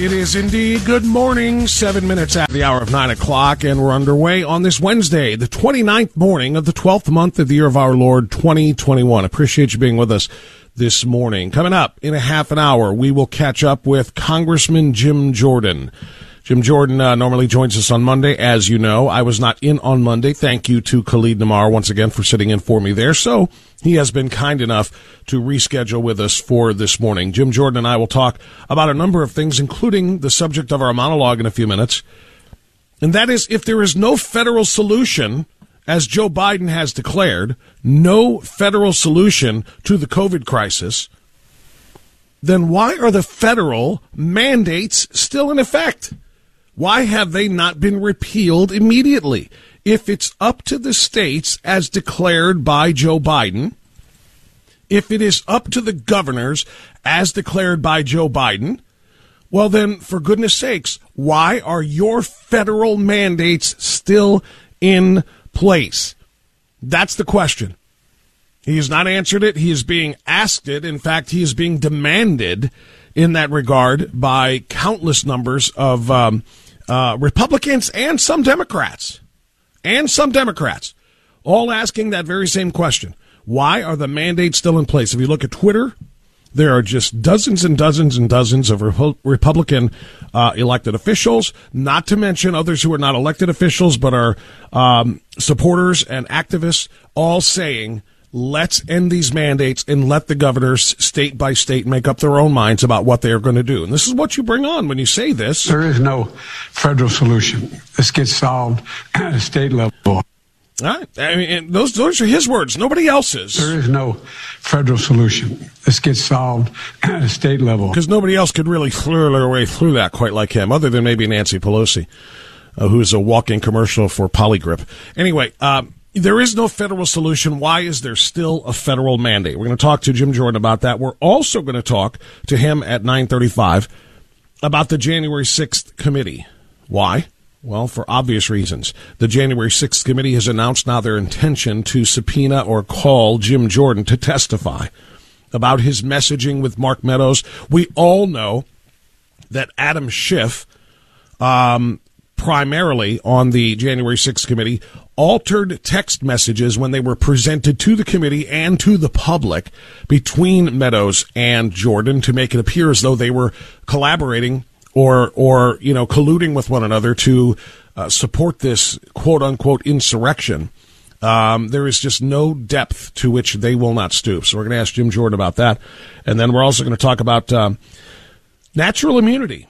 It is indeed good morning, seven minutes after the hour of nine o'clock, and we're underway on this Wednesday, the 29th morning of the 12th month of the year of our Lord 2021. Appreciate you being with us this morning. Coming up in a half an hour, we will catch up with Congressman Jim Jordan. Jim Jordan uh, normally joins us on Monday, as you know. I was not in on Monday. Thank you to Khalid Namar once again for sitting in for me there. So he has been kind enough to reschedule with us for this morning. Jim Jordan and I will talk about a number of things, including the subject of our monologue in a few minutes. And that is if there is no federal solution, as Joe Biden has declared, no federal solution to the COVID crisis, then why are the federal mandates still in effect? Why have they not been repealed immediately? If it's up to the states as declared by Joe Biden, if it is up to the governors as declared by Joe Biden, well, then, for goodness sakes, why are your federal mandates still in place? That's the question. He has not answered it. He is being asked it. In fact, he is being demanded in that regard by countless numbers of um, uh, Republicans and some Democrats, and some Democrats, all asking that very same question. Why are the mandates still in place? If you look at Twitter, there are just dozens and dozens and dozens of Repu- Republican uh, elected officials, not to mention others who are not elected officials but are um, supporters and activists, all saying let's end these mandates and let the governors state by state make up their own minds about what they are going to do. And this is what you bring on when you say this. There is no federal solution. This gets solved at a state level. All right. I mean, those those are his words, nobody else's. There is no federal solution. This gets solved at a state level. Because nobody else could really fleur their way through that quite like him, other than maybe Nancy Pelosi, uh, who's a walking commercial for Poligrip. Anyway, um, there is no federal solution. Why is there still a federal mandate? We're going to talk to Jim Jordan about that. We're also going to talk to him at 935 about the January 6th committee. Why? Well, for obvious reasons. The January 6th committee has announced now their intention to subpoena or call Jim Jordan to testify about his messaging with Mark Meadows. We all know that Adam Schiff, um, primarily on the January 6th committee, altered text messages when they were presented to the committee and to the public between Meadows and Jordan to make it appear as though they were collaborating or or you know colluding with one another to uh, support this quote unquote insurrection. Um, there is just no depth to which they will not stoop. So we're going to ask Jim Jordan about that, and then we're also going to talk about um, natural immunity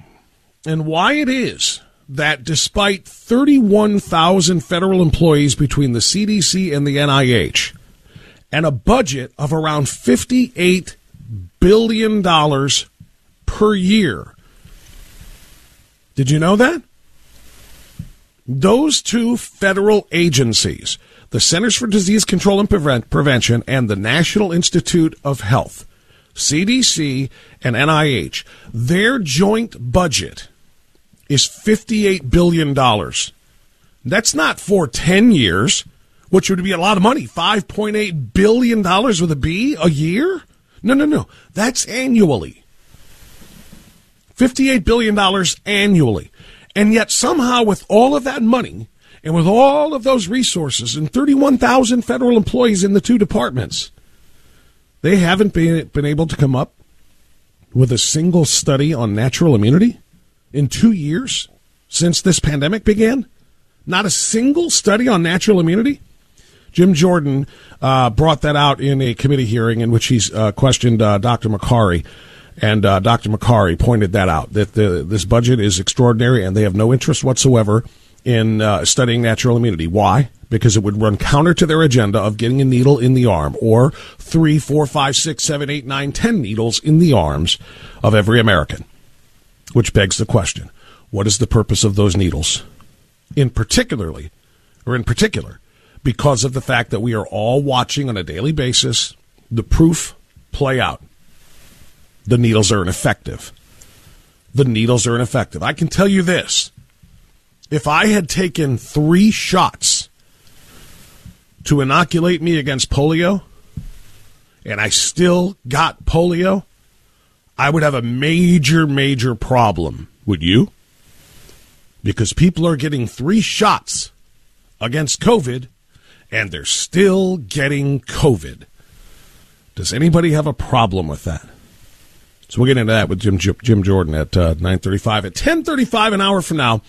and why it is that despite 31,000 federal employees between the CDC and the NIH and a budget of around $58 billion per year. Did you know that? Those two federal agencies, the Centers for Disease Control and Prevent- Prevention and the National Institute of Health, CDC and NIH, their joint budget is $58 billion. That's not for 10 years, which would be a lot of money. $5.8 billion with a B a year? No, no, no. That's annually. $58 billion annually. And yet, somehow, with all of that money and with all of those resources and 31,000 federal employees in the two departments, they haven't been, been able to come up with a single study on natural immunity in two years since this pandemic began. Not a single study on natural immunity. Jim Jordan uh, brought that out in a committee hearing in which he's uh, questioned uh, Dr. Makary. and uh, Dr. Makary pointed that out that the, this budget is extraordinary and they have no interest whatsoever in uh, studying natural immunity. Why? Because it would run counter to their agenda of getting a needle in the arm or three, four, five, six, seven, eight, nine, ten needles in the arms of every American. Which begs the question what is the purpose of those needles? In particularly, or in particular, because of the fact that we are all watching on a daily basis the proof play out the needles are ineffective. The needles are ineffective. I can tell you this. If I had taken three shots to inoculate me against polio, and I still got polio, I would have a major, major problem. Would you? Because people are getting three shots against COVID, and they're still getting COVID. Does anybody have a problem with that? So we'll get into that with Jim Jim Jordan at uh, 9:35. At 10:35, an hour from now,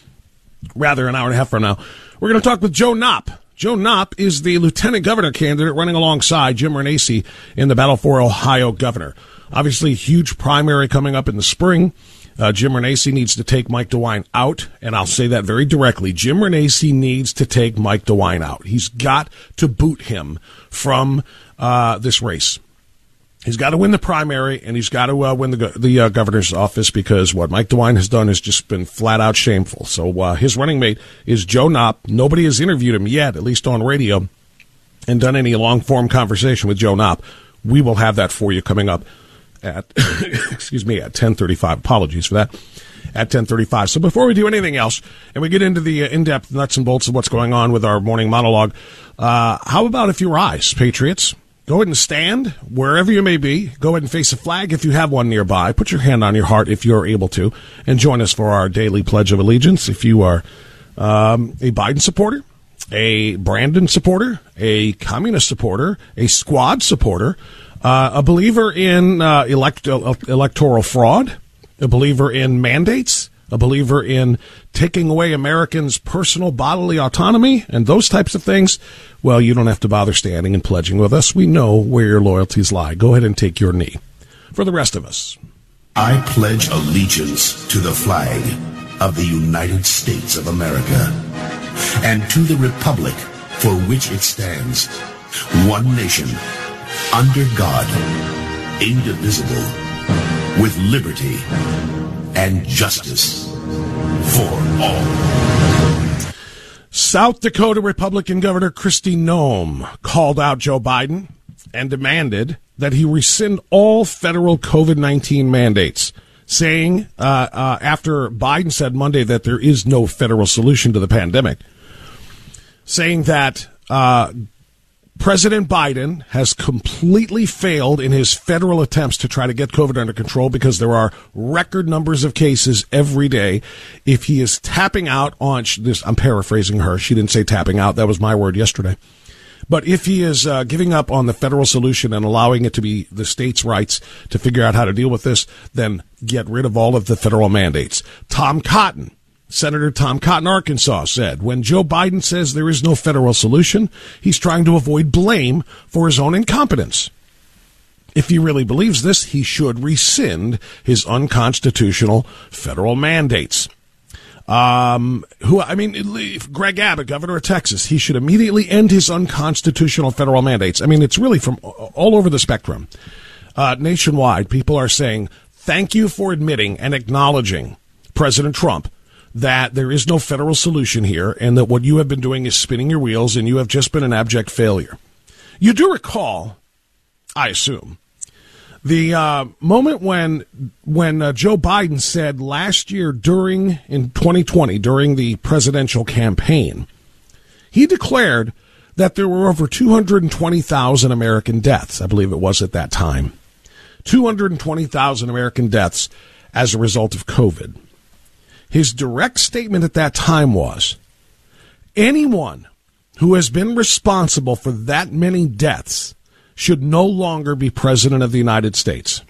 rather an hour and a half from now, we're going to talk with Joe Knopp. Joe Knopp is the lieutenant governor candidate running alongside Jim Renacci in the battle for Ohio governor. Obviously, huge primary coming up in the spring. Uh, Jim Renacci needs to take Mike DeWine out, and I'll say that very directly. Jim Renacci needs to take Mike DeWine out. He's got to boot him from uh, this race. He's got to win the primary, and he's got to uh, win the the uh, governor's office because what Mike DeWine has done has just been flat out shameful. So uh, his running mate is Joe Knopp. Nobody has interviewed him yet, at least on radio, and done any long form conversation with Joe Knopp. We will have that for you coming up at excuse me at ten thirty five. Apologies for that. At ten thirty five. So before we do anything else, and we get into the uh, in depth nuts and bolts of what's going on with our morning monologue, uh, how about if you rise, Patriots? Go ahead and stand wherever you may be. Go ahead and face a flag if you have one nearby. Put your hand on your heart if you're able to. And join us for our daily Pledge of Allegiance. If you are um, a Biden supporter, a Brandon supporter, a communist supporter, a squad supporter, uh, a believer in uh, elect- electoral fraud, a believer in mandates, a believer in taking away Americans' personal bodily autonomy and those types of things, well, you don't have to bother standing and pledging with us. We know where your loyalties lie. Go ahead and take your knee. For the rest of us, I pledge allegiance to the flag of the United States of America and to the republic for which it stands, one nation, under God, indivisible, with liberty and justice for all. South Dakota Republican Governor Kristi Noem called out Joe Biden and demanded that he rescind all federal COVID 19 mandates, saying uh, uh, after Biden said Monday that there is no federal solution to the pandemic, saying that uh, President Biden has completely failed in his federal attempts to try to get COVID under control because there are record numbers of cases every day. If he is tapping out on this, I'm paraphrasing her. She didn't say tapping out. That was my word yesterday. But if he is uh, giving up on the federal solution and allowing it to be the states' rights to figure out how to deal with this, then get rid of all of the federal mandates. Tom Cotton Senator Tom Cotton, Arkansas, said when Joe Biden says there is no federal solution, he's trying to avoid blame for his own incompetence. If he really believes this, he should rescind his unconstitutional federal mandates. Um, who I mean, Greg Abbott, governor of Texas, he should immediately end his unconstitutional federal mandates. I mean, it's really from all over the spectrum. Uh, nationwide, people are saying, thank you for admitting and acknowledging President Trump that there is no federal solution here and that what you have been doing is spinning your wheels and you have just been an abject failure. You do recall, I assume, the uh, moment when when uh, Joe Biden said last year during in 2020 during the presidential campaign, he declared that there were over 220,000 American deaths. I believe it was at that time. 220,000 American deaths as a result of COVID. His direct statement at that time was anyone who has been responsible for that many deaths should no longer be president of the United States.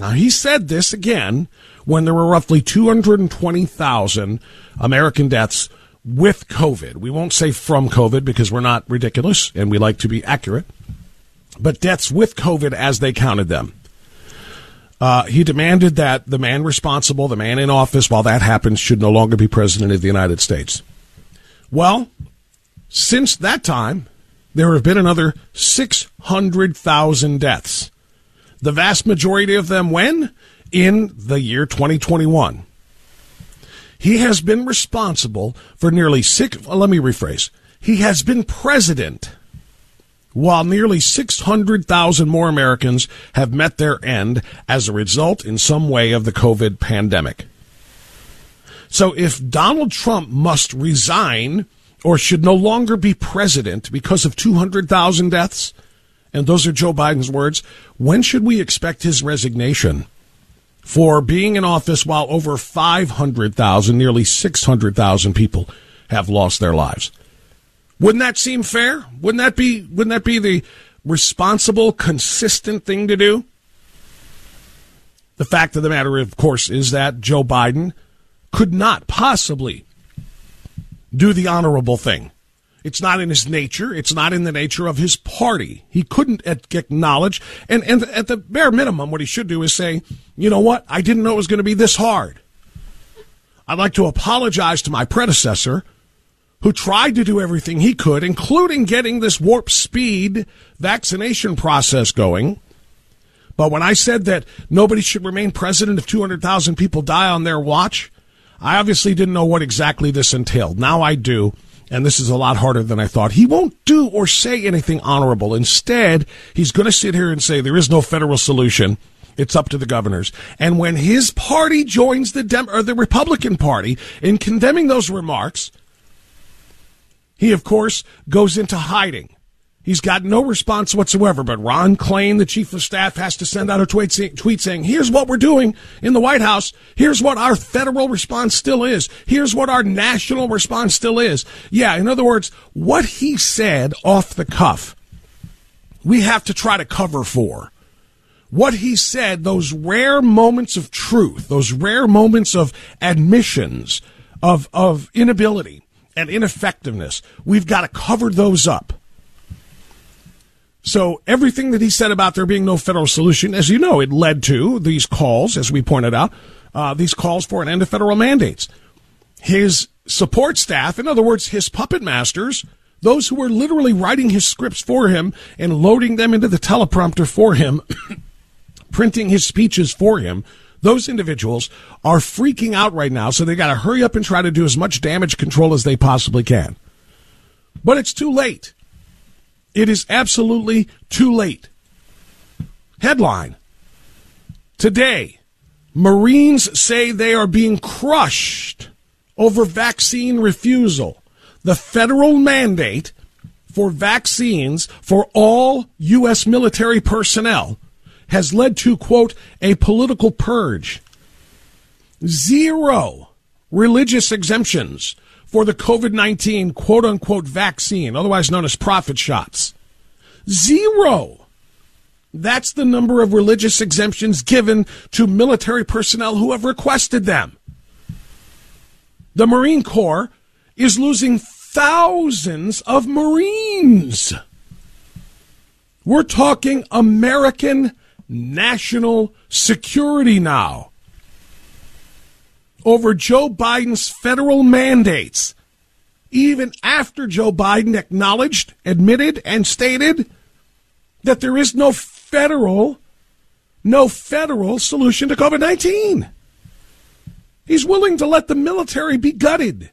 Now, he said this again when there were roughly 220,000 American deaths with COVID. We won't say from COVID because we're not ridiculous and we like to be accurate, but deaths with COVID as they counted them. Uh, he demanded that the man responsible, the man in office while that happens, should no longer be president of the United States. Well, since that time, there have been another 600,000 deaths. The vast majority of them when? In the year 2021. He has been responsible for nearly six, let me rephrase. He has been president while nearly 600,000 more Americans have met their end as a result in some way of the COVID pandemic. So if Donald Trump must resign or should no longer be president because of 200,000 deaths, and those are Joe Biden's words, when should we expect his resignation for being in office while over 500,000, nearly 600,000 people have lost their lives? Wouldn't that seem fair? Wouldn't that be wouldn't that be the responsible, consistent thing to do? The fact of the matter, of course, is that Joe Biden could not possibly do the honorable thing. It's not in his nature. It's not in the nature of his party. He couldn't acknowledge. And, and at the bare minimum, what he should do is say, you know what? I didn't know it was going to be this hard. I'd like to apologize to my predecessor who tried to do everything he could, including getting this warp speed vaccination process going. But when I said that nobody should remain president if 200,000 people die on their watch, I obviously didn't know what exactly this entailed. Now I do, and this is a lot harder than I thought. He won't do or say anything honorable. Instead, he's going to sit here and say there is no federal solution. It's up to the governors. And when his party joins the Dem- or the Republican Party in condemning those remarks, he of course goes into hiding. He's got no response whatsoever. But Ron Klain, the chief of staff, has to send out a tweet, tweet saying, here's what we're doing in the White House. Here's what our federal response still is. Here's what our national response still is. Yeah, in other words, what he said off the cuff, we have to try to cover for. What he said, those rare moments of truth, those rare moments of admissions, of, of inability and ineffectiveness, we've got to cover those up. So everything that he said about there being no federal solution, as you know, it led to these calls, as we pointed out, uh, these calls for an end to federal mandates. His support staff, in other words, his puppet masters, those who were literally writing his scripts for him and loading them into the teleprompter for him, printing his speeches for him, those individuals are freaking out right now. So they got to hurry up and try to do as much damage control as they possibly can. But it's too late. It is absolutely too late. Headline Today, Marines say they are being crushed over vaccine refusal. The federal mandate for vaccines for all U.S. military personnel has led to, quote, a political purge. Zero religious exemptions for the COVID 19 quote unquote vaccine, otherwise known as profit shots. Zero. That's the number of religious exemptions given to military personnel who have requested them. The Marine Corps is losing thousands of Marines. We're talking American national security now over Joe Biden's federal mandates, even after Joe Biden acknowledged, admitted, and stated that there is no federal, no federal solution to COVID 19. He's willing to let the military be gutted.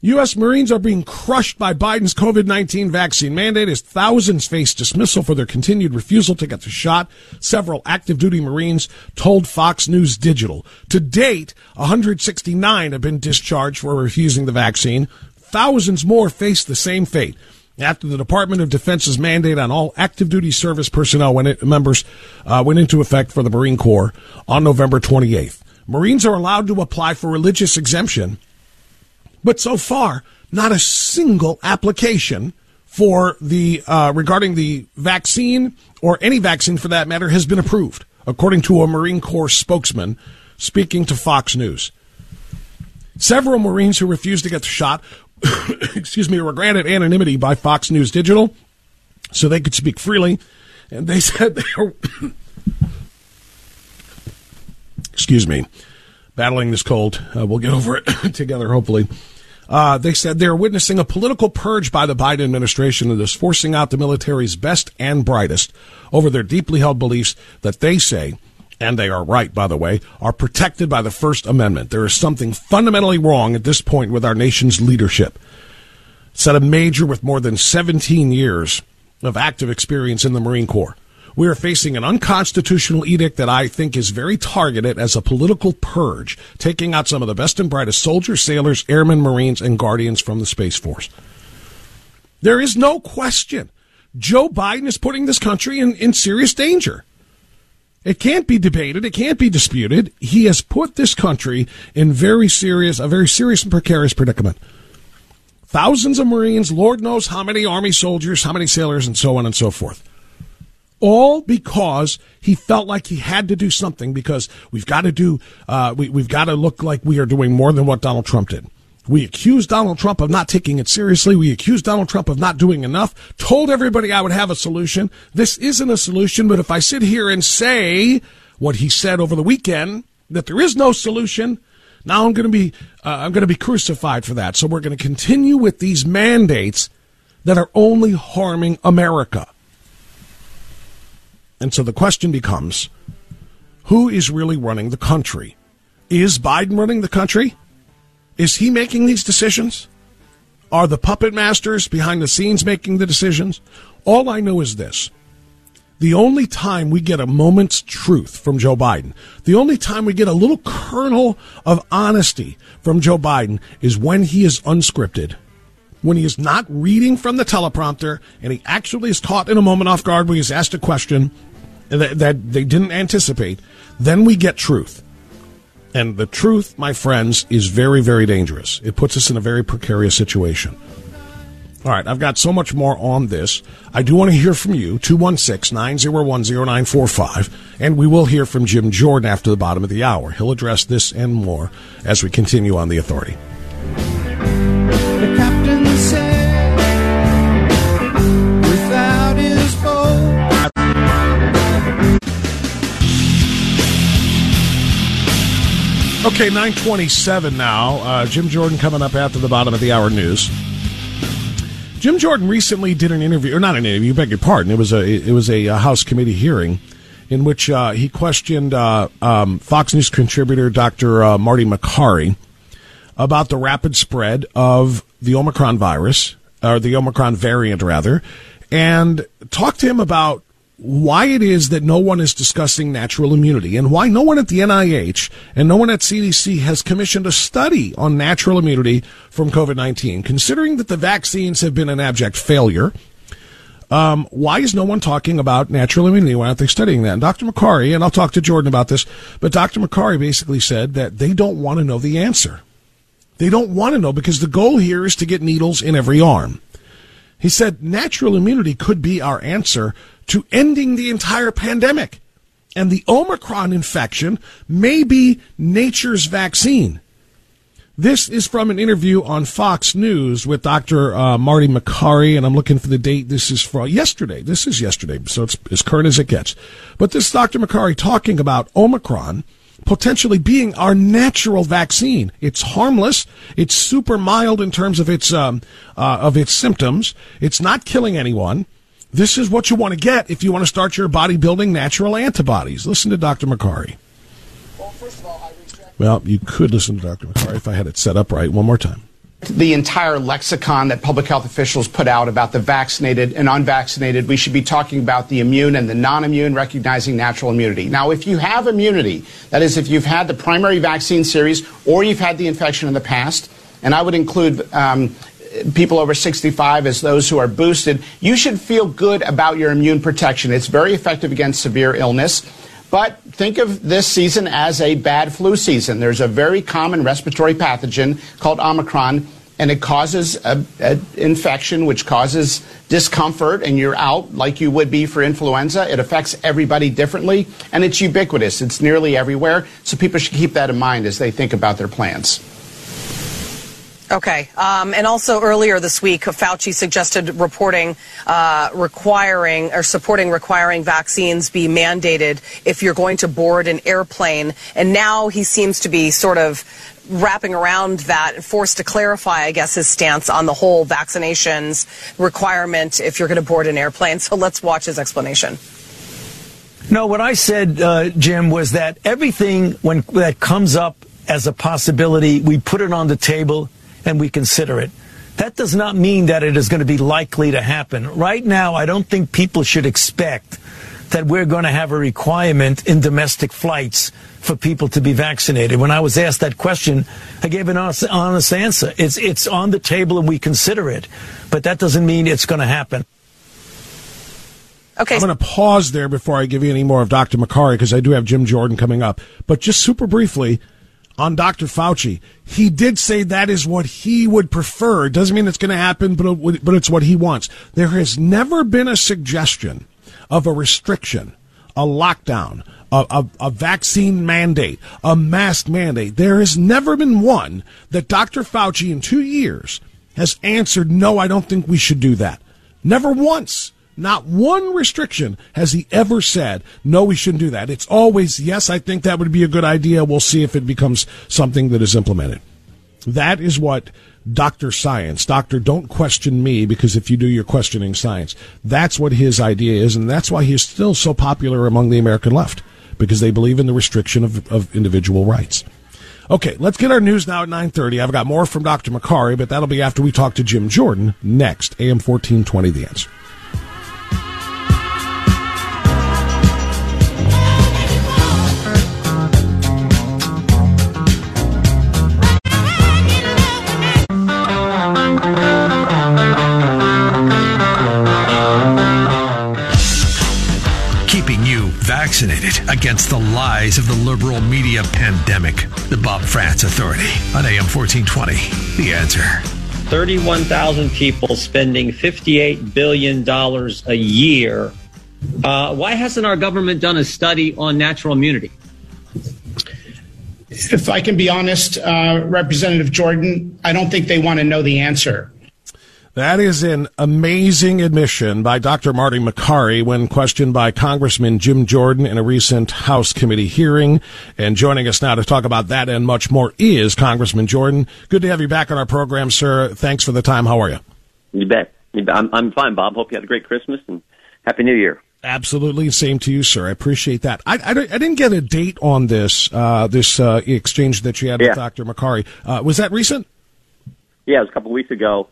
U.S. Marines are being crushed by Biden's COVID 19 vaccine mandate as thousands face dismissal for their continued refusal to get the shot. Several active duty Marines told Fox News Digital. To date, 169 have been discharged for refusing the vaccine. Thousands more face the same fate after the Department of Defense's mandate on all active duty service personnel when it, members uh, went into effect for the Marine Corps on November 28th. Marines are allowed to apply for religious exemption but so far, not a single application for the uh, regarding the vaccine or any vaccine for that matter has been approved, according to a Marine Corps spokesman speaking to Fox News. Several Marines who refused to get the shot, excuse me, were granted anonymity by Fox News Digital so they could speak freely, and they said they were. excuse me, battling this cold. Uh, we'll get over it together, hopefully. Uh, they said they're witnessing a political purge by the Biden administration that is forcing out the military's best and brightest over their deeply held beliefs that they say, and they are right, by the way, are protected by the First Amendment. There is something fundamentally wrong at this point with our nation's leadership. Said a major with more than 17 years of active experience in the Marine Corps. We are facing an unconstitutional edict that I think is very targeted as a political purge, taking out some of the best and brightest soldiers, sailors, airmen, Marines, and Guardians from the Space Force. There is no question. Joe Biden is putting this country in, in serious danger. It can't be debated. It can't be disputed. He has put this country in very serious, a very serious and precarious predicament. Thousands of Marines, Lord knows how many Army soldiers, how many sailors, and so on and so forth all because he felt like he had to do something because we've got to do uh, we, we've got to look like we are doing more than what Donald Trump did. We accused Donald Trump of not taking it seriously. We accused Donald Trump of not doing enough. Told everybody I would have a solution. This isn't a solution, but if I sit here and say what he said over the weekend that there is no solution, now I'm going to be uh, I'm going to be crucified for that. So we're going to continue with these mandates that are only harming America. And so the question becomes who is really running the country? Is Biden running the country? Is he making these decisions? Are the puppet masters behind the scenes making the decisions? All I know is this. The only time we get a moment's truth from Joe Biden, the only time we get a little kernel of honesty from Joe Biden is when he is unscripted when he is not reading from the teleprompter and he actually is caught in a moment off guard when he's asked a question that, that they didn't anticipate, then we get truth. And the truth, my friends, is very, very dangerous. It puts us in a very precarious situation. All right, I've got so much more on this. I do want to hear from you, 216 901 0945. And we will hear from Jim Jordan after the bottom of the hour. He'll address this and more as we continue on The Authority. Okay, 927 now. Uh, Jim Jordan coming up after the bottom of the hour news. Jim Jordan recently did an interview, or not an interview, beg your pardon. It was a it was a, a House committee hearing in which uh, he questioned uh, um, Fox News contributor Dr. Uh, Marty Makary about the rapid spread of the Omicron virus, or the Omicron variant rather, and talked to him about why it is that no one is discussing natural immunity and why no one at the NIH and no one at CDC has commissioned a study on natural immunity from COVID-19. Considering that the vaccines have been an abject failure, um, why is no one talking about natural immunity? Why aren't they studying that? And Dr. Makary, and I'll talk to Jordan about this, but Dr. Makary basically said that they don't want to know the answer. They don't want to know because the goal here is to get needles in every arm. He said natural immunity could be our answer to ending the entire pandemic. And the Omicron infection may be nature's vaccine. This is from an interview on Fox News with Dr. Uh, Marty Makary, and I'm looking for the date. This is for yesterday. This is yesterday, so it's as current as it gets. But this is Dr. Makary talking about Omicron potentially being our natural vaccine. It's harmless. It's super mild in terms of its um, uh, of its symptoms. It's not killing anyone. This is what you want to get if you want to start your body building natural antibodies. Listen to Dr. Makary. Well, first of all, I reject- well, you could listen to Dr. Makary if I had it set up right. One more time the entire lexicon that public health officials put out about the vaccinated and unvaccinated. We should be talking about the immune and the non immune, recognizing natural immunity. Now, if you have immunity, that is, if you've had the primary vaccine series or you've had the infection in the past, and I would include um, people over 65 as those who are boosted, you should feel good about your immune protection. It's very effective against severe illness. But think of this season as a bad flu season. There's a very common respiratory pathogen called Omicron, and it causes an infection, which causes discomfort, and you're out like you would be for influenza. It affects everybody differently, and it's ubiquitous. It's nearly everywhere. So people should keep that in mind as they think about their plans. Okay. Um, and also earlier this week, Fauci suggested reporting uh, requiring or supporting requiring vaccines be mandated if you're going to board an airplane. And now he seems to be sort of wrapping around that, and forced to clarify, I guess, his stance on the whole vaccinations requirement if you're going to board an airplane. So let's watch his explanation. No, what I said, uh, Jim, was that everything when that comes up as a possibility, we put it on the table and we consider it. That does not mean that it is going to be likely to happen. Right now, I don't think people should expect that we're going to have a requirement in domestic flights for people to be vaccinated. When I was asked that question, I gave an honest, honest answer. It's, it's on the table and we consider it, but that doesn't mean it's going to happen. Okay. I'm going to pause there before I give you any more of Dr. Makary because I do have Jim Jordan coming up. But just super briefly, on Dr. Fauci. He did say that is what he would prefer. It doesn't mean it's going to happen, but, but it's what he wants. There has never been a suggestion of a restriction, a lockdown, a, a, a, vaccine mandate, a mask mandate. There has never been one that Dr. Fauci in two years has answered, no, I don't think we should do that. Never once. Not one restriction has he ever said, no, we shouldn't do that. It's always, yes, I think that would be a good idea. We'll see if it becomes something that is implemented. That is what Dr. Science, Doctor, don't question me because if you do, you're questioning science. That's what his idea is, and that's why he's still so popular among the American left because they believe in the restriction of, of individual rights. Okay, let's get our news now at 9:30. I've got more from Dr. Makary, but that'll be after we talk to Jim Jordan next. AM 1420 The Answer. Lies of the liberal media pandemic. The Bob Frantz Authority on AM 1420. The answer. 31,000 people spending $58 billion a year. Uh, why hasn't our government done a study on natural immunity? If I can be honest, uh, Representative Jordan, I don't think they want to know the answer. That is an amazing admission by Dr. Marty Makary when questioned by Congressman Jim Jordan in a recent House committee hearing. And joining us now to talk about that and much more is Congressman Jordan. Good to have you back on our program, sir. Thanks for the time. How are you? You bet. I'm, I'm fine, Bob. Hope you had a great Christmas and Happy New Year. Absolutely, same to you, sir. I appreciate that. I, I, I didn't get a date on this uh, this uh, exchange that you had yeah. with Dr. Makary. Uh, was that recent? Yeah, it was a couple of weeks ago.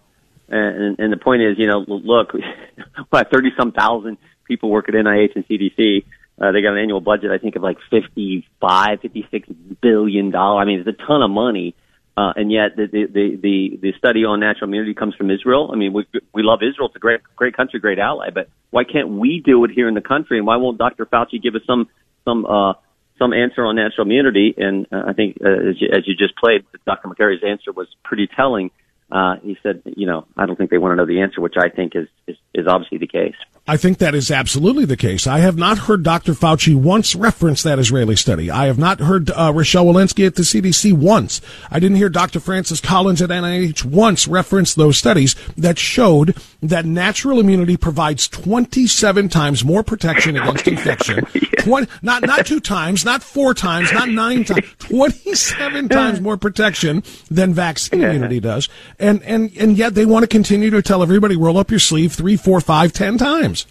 And, and the point is, you know, look, what thirty some thousand people work at NIH and CDC. Uh, they got an annual budget, I think, of like fifty-five, fifty-six billion dollars. I mean, it's a ton of money. Uh, and yet the, the, the, the study on natural immunity comes from Israel. I mean, we, we love Israel. It's a great, great country, great ally, but why can't we do it here in the country? And why won't Dr. Fauci give us some, some, uh, some answer on natural immunity? And uh, I think, uh, as, you, as you just played, Dr. Makary's answer was pretty telling uh, he said, you know, I don't think they want to know the answer, which I think is, is, is obviously the case. I think that is absolutely the case. I have not heard Dr. Fauci once reference that Israeli study. I have not heard uh, Rochelle Walensky at the CDC once. I didn't hear Dr. Francis Collins at NIH once reference those studies that showed that natural immunity provides 27 times more protection against infection. 20, not not two times, not four times, not nine times, 27 times more protection than vaccine immunity does. And and and yet they want to continue to tell everybody roll up your sleeve three, four, five, ten times.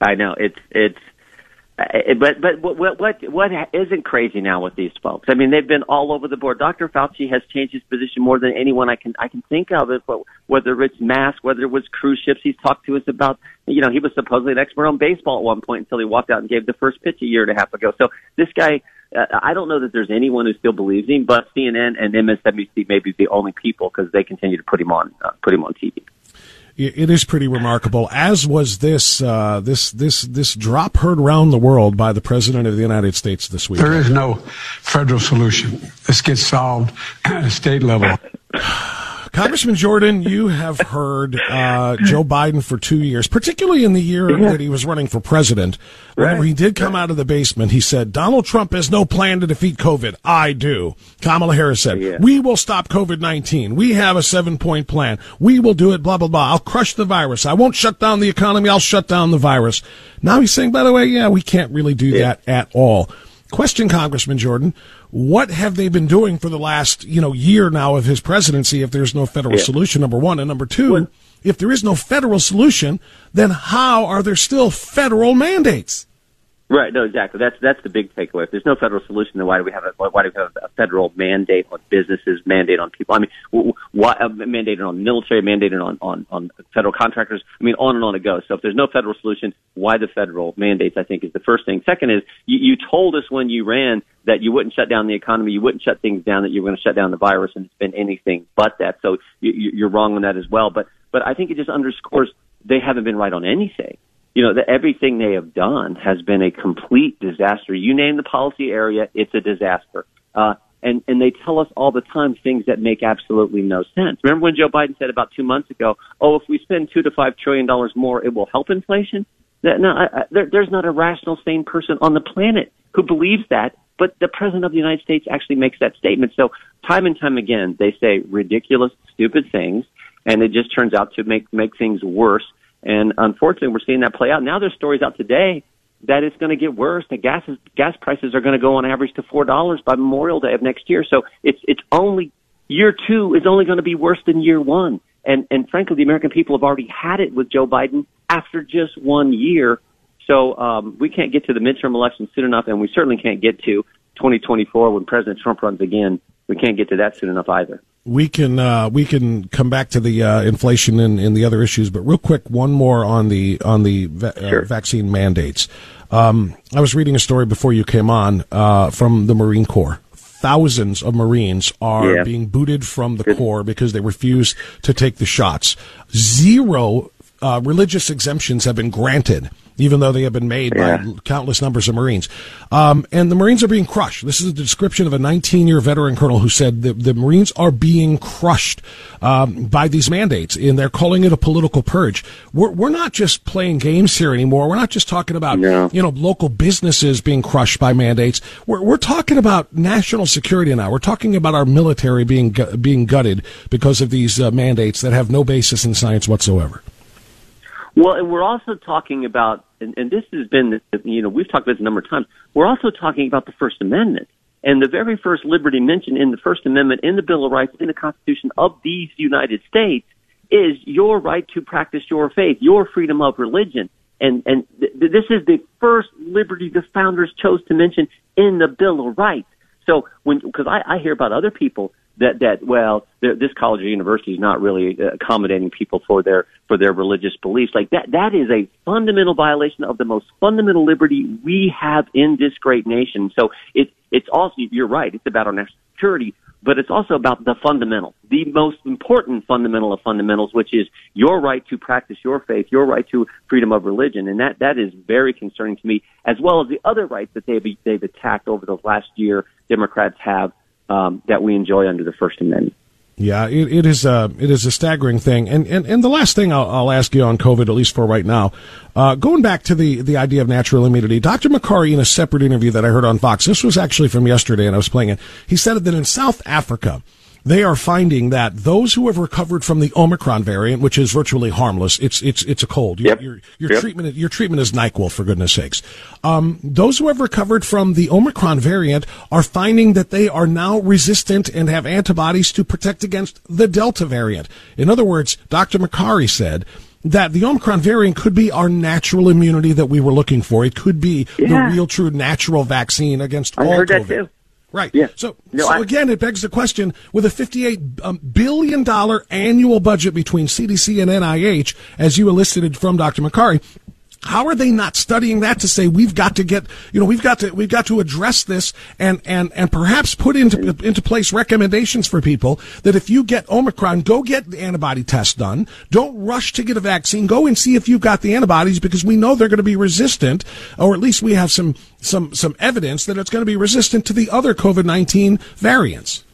I know it's it's, uh, but but what what what isn't crazy now with these folks? I mean, they've been all over the board. Dr. Fauci has changed his position more than anyone I can I can think of. It, whether it's masks, whether it was cruise ships, he's talked to us about. You know, he was supposedly an expert on baseball at one point until he walked out and gave the first pitch a year and a half ago. So this guy. Uh, I don't know that there's anyone who still believes him, but CNN and MSNBC may be the only people because they continue to put him on uh, put him on TV it is pretty remarkable. As was this uh, this this this drop heard around the world by the president of the United States this week. There is no federal solution. This gets solved at a state level. Congressman Jordan, you have heard uh, Joe Biden for two years, particularly in the year yeah. that he was running for president. Whenever he did come out of the basement, he said, Donald Trump has no plan to defeat COVID. I do. Kamala Harris said, yeah. We will stop COVID 19. We have a seven point plan. We will do it, blah, blah, blah. I'll crush the virus. I won't shut down the economy. I'll shut down the virus. Now he's saying, by the way, yeah, we can't really do yeah. that at all. Question, Congressman Jordan, what have they been doing for the last, you know, year now of his presidency if there's no federal yeah. solution, number one? And number two, what? if there is no federal solution, then how are there still federal mandates? Right. No, exactly. That's that's the big takeaway. If there's no federal solution, then why do we have a why do we have a federal mandate on businesses, mandate on people? I mean, why uh, mandated on military, mandated on on on federal contractors? I mean, on and on it goes. So if there's no federal solution, why the federal mandates? I think is the first thing. Second is you, you told us when you ran that you wouldn't shut down the economy, you wouldn't shut things down, that you were going to shut down the virus, and it's been anything but that. So you, you're wrong on that as well. But but I think it just underscores they haven't been right on anything you know, that everything they have done has been a complete disaster. You name the policy area, it's a disaster. Uh, and, and they tell us all the time things that make absolutely no sense. Remember when Joe Biden said about two months ago, oh, if we spend two to five trillion dollars more, it will help inflation? No, I, I, there, there's not a rational, sane person on the planet who believes that, but the president of the United States actually makes that statement. So time and time again, they say ridiculous, stupid things, and it just turns out to make, make things worse. And unfortunately, we're seeing that play out. Now there's stories out today that it's going to get worse. The gas is, gas prices are going to go on average to four dollars by Memorial Day of next year. So it's it's only year two is only going to be worse than year one. And and frankly, the American people have already had it with Joe Biden after just one year. So um, we can't get to the midterm elections soon enough, and we certainly can't get to 2024 when President Trump runs again. We can't get to that soon enough either we can uh, we can come back to the uh, inflation and, and, the other issues, but real quick, one more on the on the va- uh, sure. uh, vaccine mandates. Um, I was reading a story before you came on uh, from the Marine Corps. Thousands of Marines are yeah. being booted from the Good. Corps because they refuse to take the shots. Zero uh, religious exemptions have been granted even though they have been made yeah. by countless numbers of Marines. Um, and the Marines are being crushed. This is a description of a 19 year veteran colonel who said the, the Marines are being crushed um, by these mandates, and they're calling it a political purge. We're, we're not just playing games here anymore. We're not just talking about no. you know local businesses being crushed by mandates. We're, we're talking about national security now. We're talking about our military being being gutted because of these uh, mandates that have no basis in science whatsoever. Well, and we're also talking about, and, and this has been, you know, we've talked about this a number of times. We're also talking about the First Amendment. And the very first liberty mentioned in the First Amendment, in the Bill of Rights, in the Constitution of these United States is your right to practice your faith, your freedom of religion. And, and th- this is the first liberty the founders chose to mention in the Bill of Rights. So when, because I, I hear about other people that that well this college or university is not really uh, accommodating people for their for their religious beliefs. Like that that is a fundamental violation of the most fundamental liberty we have in this great nation. So it it's also you're right it's about our national security but it's also about the fundamental the most important fundamental of fundamentals which is your right to practice your faith your right to freedom of religion. And that that is very concerning to me as well as the other rights that they've they've attacked over the last year democrats have um, that we enjoy under the First Amendment. Yeah, it, it is a it is a staggering thing, and and, and the last thing I'll, I'll ask you on COVID, at least for right now, uh, going back to the the idea of natural immunity, Dr. Makary in a separate interview that I heard on Fox, this was actually from yesterday, and I was playing it. He said that in South Africa, they are finding that those who have recovered from the Omicron variant, which is virtually harmless, it's it's it's a cold. Your, Yep. your, your Yep. treatment your treatment is Nyquil for goodness sakes. Um, those who have recovered from the Omicron variant are finding that they are now resistant and have antibodies to protect against the Delta variant. In other words, Dr. Makary said that the Omicron variant could be our natural immunity that we were looking for. It could be Yeah. the real true natural vaccine against I all heard that COVID. too. Right. Yeah. So, No, so I- again, it begs the question: with a fifty-eight um, billion dollar annual budget between CDC and NIH, as you elicited from Dr. Makary, how are they not studying that to say we've got to get, you know, we've got to we've got to address this and and and perhaps put into into place recommendations for people that if you get Omicron, go get the antibody test done. Don't rush to get a vaccine. Go and see if you've got the antibodies because we know they're going to be resistant, or at least we have some some some evidence that it's going to be resistant to the other COVID nineteen variants.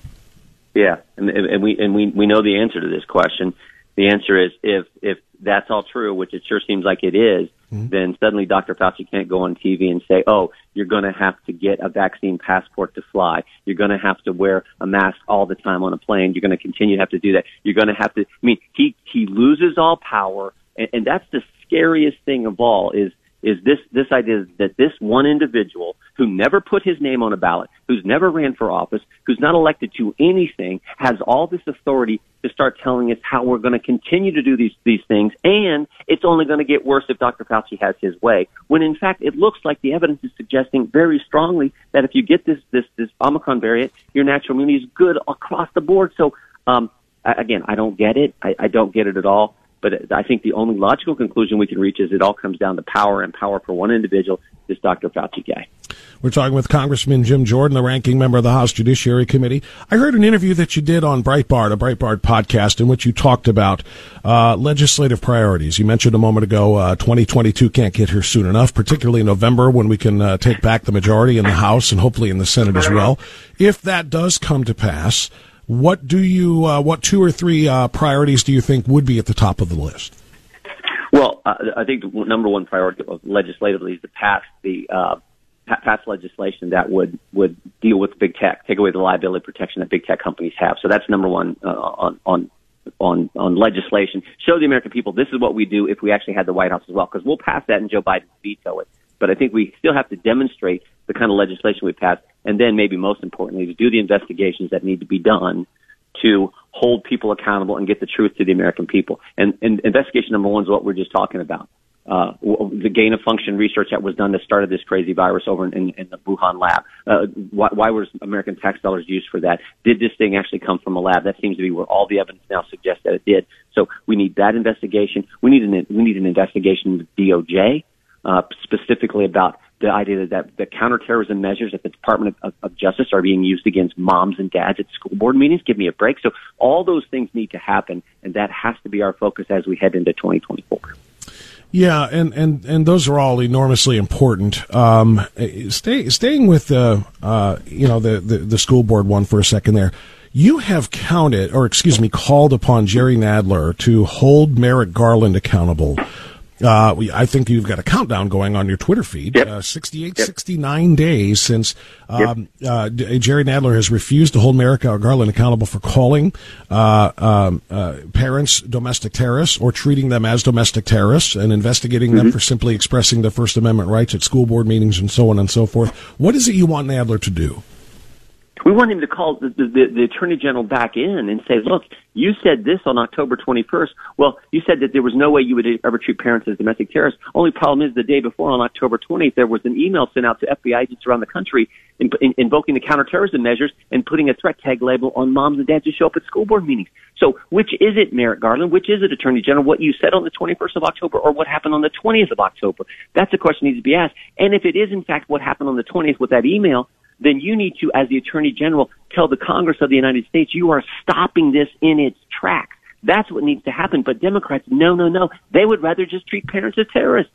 Yeah, and, and we and we we know the answer to this question. The answer is if if that's all true, which it sure seems like it is, mm-hmm. then suddenly Dr. Fauci can't go on TV and say, "Oh, you're going to have to get a vaccine passport to fly. You're going to have to wear a mask all the time on a plane. You're going to continue to have to do that. You're going to have to." I mean, he he loses all power, and, and that's the scariest thing of all is is this this idea that this one individual who never put his name on a ballot, who's never ran for office, who's not elected to anything, has all this authority to start telling us how we're going to continue to do these these things, and it's only going to get worse if Dr. Fauci has his way. When in fact, it looks like the evidence is suggesting very strongly that if you get this this this Omicron variant, your natural immunity is good across the board. So um, again, I don't get it. I, I don't get it at all. But I think the only logical conclusion we can reach is it all comes down to power, and power for one individual, this Dr. Fauci guy. We're talking with Congressman Jim Jordan, the ranking member of the House Judiciary Committee. I heard an interview that you did on Breitbart, a Breitbart podcast, in which you talked about uh, legislative priorities. You mentioned a moment ago uh, 2022 can't get here soon enough, particularly in November when we can uh, take back the majority in the House and hopefully in the Senate as well. If that does come to pass, what do you, uh, what two or three uh, priorities do you think would be at the top of the list? Well, uh, I think the number one priority legislatively is to pass the uh, pass legislation that would would deal with big tech, take away the liability protection that big tech companies have. So that's number one uh, on on on on legislation. Show the American people this is what we do if we actually had the White House as well, because we'll pass that and Joe Biden veto it. But I think we still have to demonstrate the kind of legislation we pass, and then maybe most importantly, to do the investigations that need to be done to hold people accountable and get the truth to the American people. And, and investigation number one is what we're just talking about. Uh, the gain of function research that was done that started this crazy virus over in, in, the Wuhan lab. Uh, why, why was American tax dollars used for that? Did this thing actually come from a lab? That seems to be where all the evidence now suggests that it did. So we need that investigation. We need an we need an investigation with DOJ uh, specifically about the idea that, that counterterrorism measures at the Department of, of Justice are being used against moms and dads at school board meetings. Give me a break. So all those things need to happen, and that has to be our focus as we head into 2024. Yeah, and, and, and those are all enormously important. Um, stay, staying with the uh, you know the, the the school board one for a second there. You have counted, or excuse me, called upon Jerry Nadler to hold Merrick Garland accountable. Uh, we, I think you've got a countdown going on your Twitter feed. Uh, 68, 69 days since um, uh, Jerry Nadler has refused to hold Merrick Garland accountable for calling uh, um, uh, parents domestic terrorists or treating them as domestic terrorists and investigating them for simply expressing their First Amendment rights at school board meetings and so on and so forth. What is it you want Nadler to do? We want him to call the, the, the Attorney General back in and say, look, you said this on October 21st. Well, you said that there was no way you would ever treat parents as domestic terrorists. Only problem is the day before on October 20th, there was an email sent out to FBI agents around the country in, in, invoking the counterterrorism measures and putting a threat tag label on moms and dads who show up at school board meetings. So which is it, Merrick Garland? Which is it, Attorney General? What you said on the 21st of October or what happened on the 20th of October? That's a question that needs to be asked. And if it is in fact what happened on the 20th with that email, then you need to, as the Attorney General, tell the Congress of the United States you are stopping this in its tracks. That's what needs to happen. But Democrats, no, no, no. They would rather just treat parents as terrorists,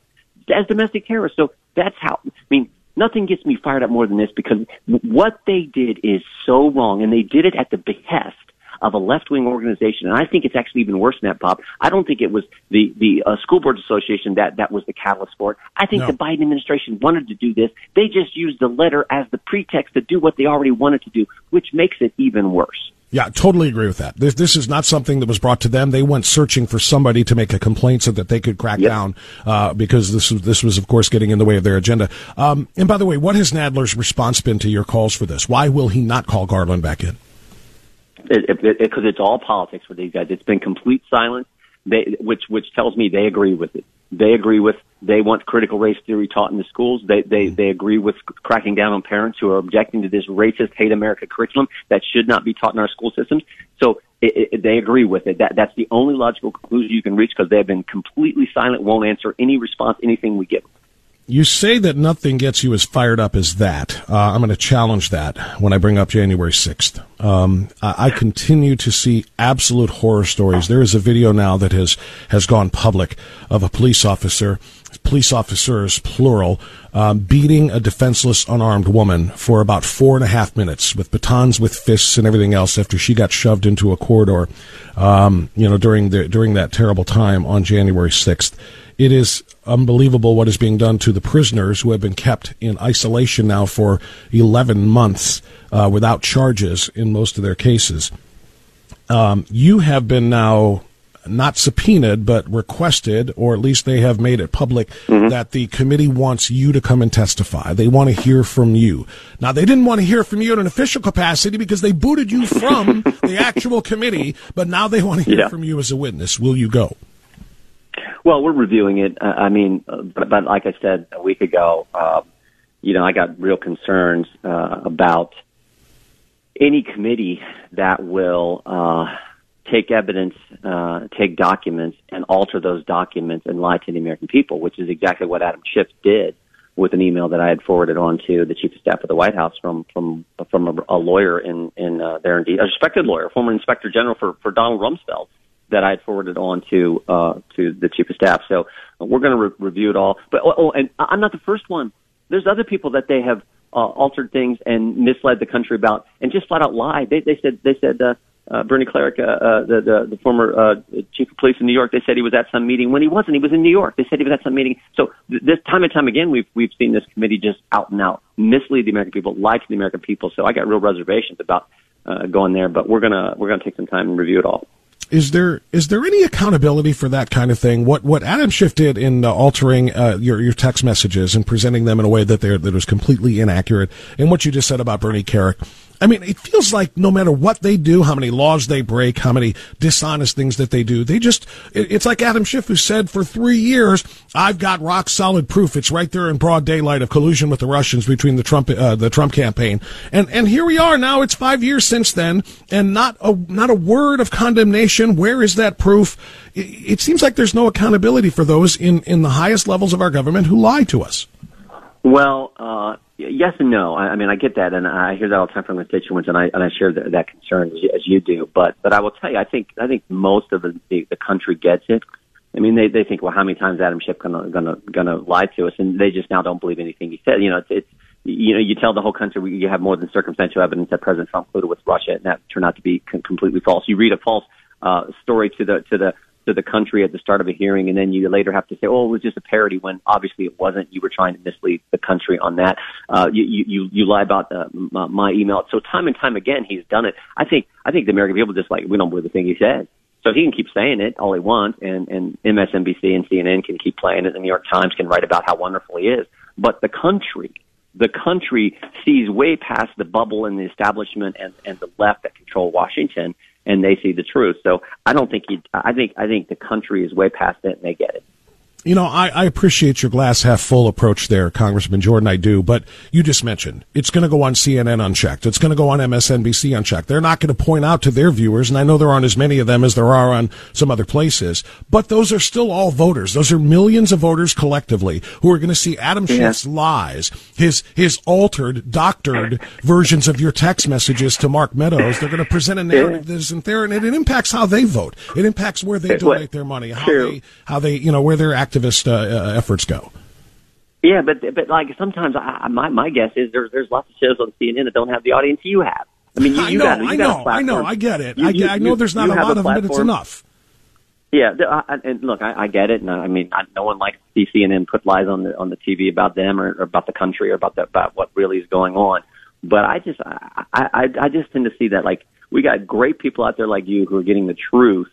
as domestic terrorists. So that's how, I mean, nothing gets me fired up more than this because what they did is so wrong and they did it at the behest of a left wing organization. And I think it's actually even worse than that, Bob. I don't think it was the the uh, school board association that that was the catalyst for it. I think No. the Biden administration wanted to do this. They just used the letter as the pretext to do what they already wanted to do, which makes it even worse. Yeah, totally agree with that. This, this is not something that was brought to them. They went searching for somebody to make a complaint so that they could crack Yep. down, uh, because this was, this was, of course, getting in the way of their agenda. Um, and by the way, what has Nadler's response been to your calls for this? Why will he not call Garland back in? Because it, it, it, it's all politics for these guys. It's been complete silence, they, which which tells me they agree with it. They agree with they want critical race theory taught in the schools. They they mm-hmm. they agree with cracking down on parents who are objecting to this racist hate America curriculum that should not be taught in our school systems. So it, it, they agree with it. That that's the only logical conclusion you can reach because they have been completely silent, won't answer any response, anything we give. them. You say that nothing gets you as fired up as that. Uh, I'm going to challenge that when I bring up January 6th. Um, I, I continue to see absolute horror stories. There is a video now that has has gone public of a police officer, police officers plural, um, beating a defenseless unarmed woman for about four and a half minutes with batons, with fists, and everything else after she got shoved into a corridor. Um, you know, during the during that terrible time on January 6th. It is unbelievable what is being done to the prisoners who have been kept in isolation now for 11 months uh, without charges in most of their cases. Um, you have been now not subpoenaed, but requested, or at least they have made it public, that the committee wants you to come and testify. They want to hear from you. Now, they didn't want to hear from you in an official capacity because they booted you from the actual committee, but now they want to hear Yeah. from you as a witness. Will you go? Well, we're reviewing it. Uh, I mean, uh, but, but like I said a week ago, uh, you know, I got real concerns uh, about any committee that will uh, take evidence, take documents, and alter those documents and lie to the American people, which is exactly what Adam Schiff did with an email that I had forwarded on to the chief of staff of the White House from from from a, a lawyer in in uh, there, indeed, a respected lawyer, former inspector general for for Donald Rumsfeld that I had forwarded on to uh, to the chief of staff. So we're going to re- review it all. But oh, oh, and I'm not the first one. There's other people that they have uh, altered things and misled the country about, and just flat out lied. They they said they said. Uh, uh, Bernie Kerik, uh, uh, the, the the former uh, chief of police in New York, they said he was at some meeting when he wasn't. He was in New York. They said he was at some meeting. So th- this time and time again, we've we've seen this committee just out and out mislead the American people, lie to the American people. So I got real reservations about uh, going there, but we're gonna we're gonna take some time and review it all. Is there is there any accountability for that kind of thing? What what Adam Schiff did in uh, altering uh, your your text messages and presenting them in a way that they that was completely inaccurate, and what you just said about Bernie Kerik. I mean, it feels like no matter what they do, how many laws they break, how many dishonest things that they do, they just, it's like Adam Schiff who said for three years, I've got rock solid proof. It's right there in broad daylight of collusion with the Russians between the Trump, uh, the Trump campaign. And, and here we are now. It's five years since then and not a, not a word of condemnation. Where is that proof? It, it seems like there's no accountability for those in, in the highest levels of our government who lie to us. Well, uh, yes and no. I, I mean, I get that, and I hear that all the time from constituents, and I and I share that, that concern as you, as you do. But but I will tell you, I think I think most of the the, the country gets it. I mean, they they think, well, how many times Adam Schiff gonna gonna gonna lie to us, and they just now don't believe anything he said. You know, it's it's you know, you tell the whole country you have more than circumstantial evidence that President Trump colluded with Russia, and that turned out to be com- completely false. You read a false uh, story to the to the to the country at the start of a hearing, and then you later have to say, "Oh, it was just a parody," when obviously it wasn't. You were trying to mislead the country on that. Uh, you, you you lie about uh, my, my email. So time and time again, he's done it. I think I think the American people just like we don't believe the thing he says. So he can keep saying it all he wants, and and MSNBC and CNN can keep playing it. The New York Times can write about how wonderful he is. But the country, the country sees way past the bubble and the establishment and, and the left that control Washington, and they see the truth. So I don't think he. I think I think the country is way past it, and they get it. You know, I, I appreciate your glass half full approach there, Congressman Jordan. I do, but you just mentioned it's going to go on CNN unchecked. It's going to go on MSNBC unchecked. They're not going to point out to their viewers, and I know there aren't as many of them as there are on some other places, but those are still all voters. Those are millions of voters collectively who are going to see Adam Yeah. Schiff's lies, his his altered, doctored versions of your text messages to Mark Meadows. They're going to present a narrative that isn't there, and it, it impacts how they vote. It impacts where they donate their money, how True. they how they you know where their activist uh, uh, efforts go. Yeah, but but like sometimes I, I- my my guess is there's there's lots of shows on CNN that don't have the audience you have. I mean, you, I you know, got, you I got know, I know, I get it. You- I, I know there's not a lot of them, but it's enough. Yeah, I- and look, I, I get it, and I I mean, I, no one likes to see CNN put lies on the on the TV about them or, or about the country or about the, about what really is going on. But I just, I, I, I just tend to see that like we got great people out there like you who are getting the truth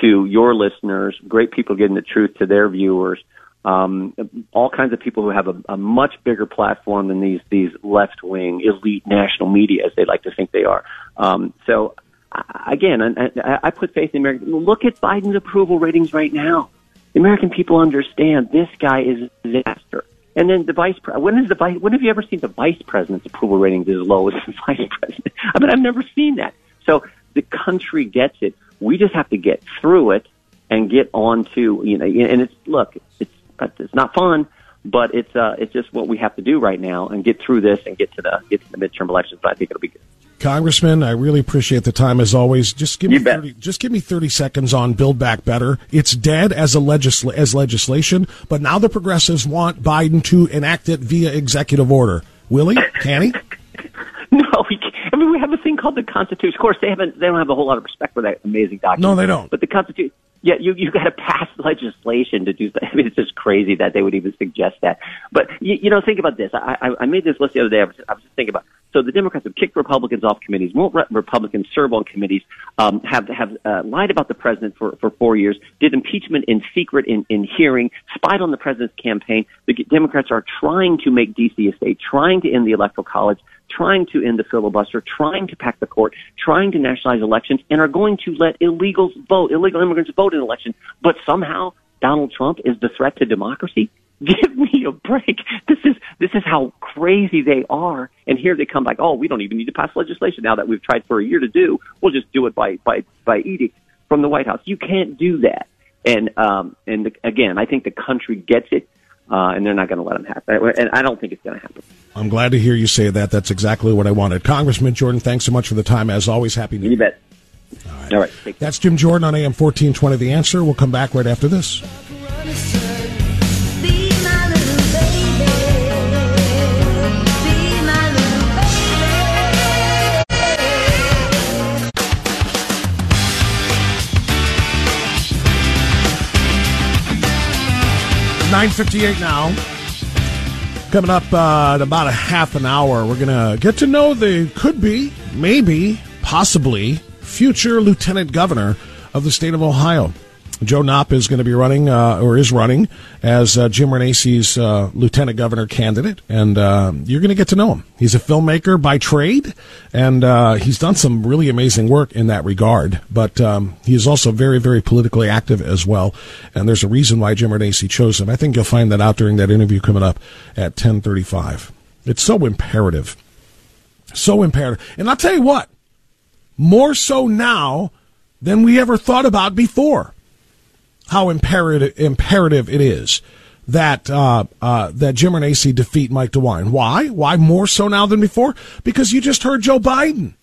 to your listeners, great people getting the truth to their viewers. Um, all kinds of people who have a, a much bigger platform than these these left wing elite national media, as they like to think they are. Um, so again, I, I, put faith in America. Look at Biden's approval ratings right now. The American people understand this guy is a disaster. And then the vice when is the vice when have you ever seen the vice president's approval ratings as low as the vice president? I mean, I've never seen that. So the country gets it. We just have to get through it and get on to you know. And it's look, it's it's not fun, but it's uh it's just what we have to do right now and get through this and get to the get to the midterm elections. But I think it'll be good. Congressman, I really appreciate the time as always. Just give me 30, just give me 30 seconds on Build Back Better. It's dead as a legisla- as legislation, but now the progressives want Biden to enact it via executive order. Will he? Can he? No, we can't. I mean, we have a thing called the Constitution. Of course, they haven't. They don't have a whole lot of respect for that amazing document. No, they don't. But the Constitution. Yeah, you you got to pass legislation to do. That. I mean, it's just crazy that they would even suggest that. But you, you know, think about this. I, I I made this list the other day. I was, I was just thinking about. So the Democrats have kicked Republicans off committees. Won't re- Republicans serve on committees? Um, have have uh, lied about the president for for four years. Did impeachment in secret in in hearing. Spied on the president's campaign. The Democrats are trying to make D.C. a state. Trying to end the electoral college trying to end the filibuster, trying to pack the court, trying to nationalize elections, and are going to let illegals vote, illegal immigrants vote in elections. But somehow Donald Trump is the threat to democracy. Give me a break. This is this is how crazy they are. And here they come like, oh, we don't even need to pass legislation now that we've tried for a year to do. We'll just do it by by by edict from the White House. You can't do that. And um and again, I think the country gets it. Uh, and they're not going to let them happen. And I don't think it's going to happen. I'm glad to hear you say that. That's exactly what I wanted. Congressman Jordan, thanks so much for the time. As always, happy New You bet. All right. That's Jim Jordan on AM 1420 The Answer. We'll come back right after this. Nine fifty-eight now. Coming up uh, in about a half an hour, we're gonna get to know the could be, maybe, possibly future lieutenant governor of the state of Ohio. Joe Knopp is going to be running, uh, or is running, as uh, Jim Renacci's uh, lieutenant governor candidate, and uh, you're going to get to know him. He's a filmmaker by trade, and uh, he's done some really amazing work in that regard. But um, he is also very, very politically active as well, and there's a reason why Jim Renacci chose him. I think you'll find that out during that interview coming up at 10:35. It's so imperative, so imperative, and I'll tell you what, more so now than we ever thought about before how imperative imperative it is that uh, uh, that Jim Renacci defeat Mike DeWine. Why? Why more so now than before? Because you just heard Joe Biden.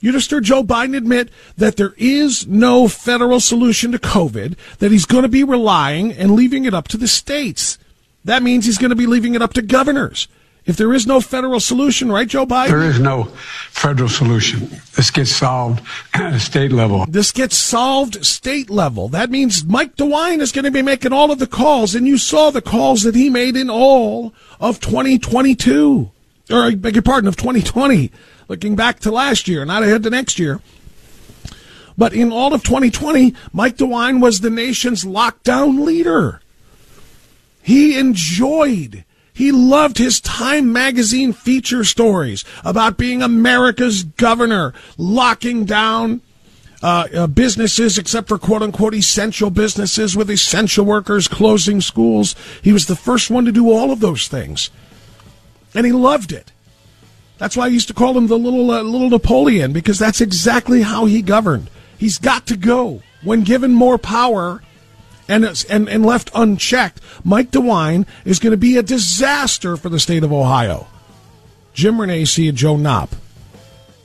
You just heard Joe Biden admit that there is no federal solution to COVID, that he's going to be relying and leaving it up to the states. That means he's going to be leaving it up to governors. If there is no federal solution, right, Joe Biden? There is no federal solution. This gets solved at a state level. This gets solved state level. That means Mike DeWine is going to be making all of the calls, and you saw the calls that he made in all of 2022, or I beg your pardon, of 2020, looking back to last year, not ahead to next year. But in all of 2020, Mike DeWine was the nation's lockdown leader. He enjoyed he loved his Time magazine feature stories about being America's governor, locking down uh, uh, businesses except for quote unquote essential businesses with essential workers, closing schools. He was the first one to do all of those things. And he loved it. That's why I used to call him the little, uh, little Napoleon because that's exactly how he governed. He's got to go. When given more power, and, and, and left unchecked, Mike DeWine is going to be a disaster for the state of Ohio. Jim Renacci and Joe Knopp.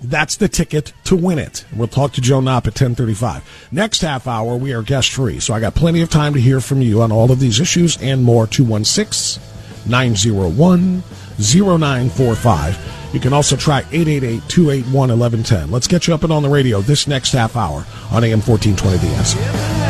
That's the ticket to win it. We'll talk to Joe Knopp at 1035. Next half hour, we are guest free, so I got plenty of time to hear from you on all of these issues and more. 216 901 0945 You can also try 888-281-1110. Let's get you up and on the radio this next half hour on AM 1420 The Answer.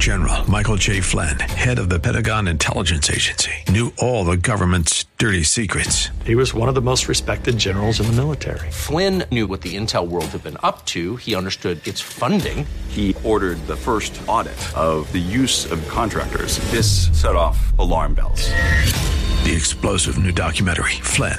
General Michael J. Flynn, head of the Pentagon Intelligence Agency, knew all the government's dirty secrets. He was one of the most respected generals in the military. Flynn knew what the intel world had been up to. He understood its funding. He ordered the first audit of the use of contractors. This set off alarm bells. The explosive new documentary, Flynn,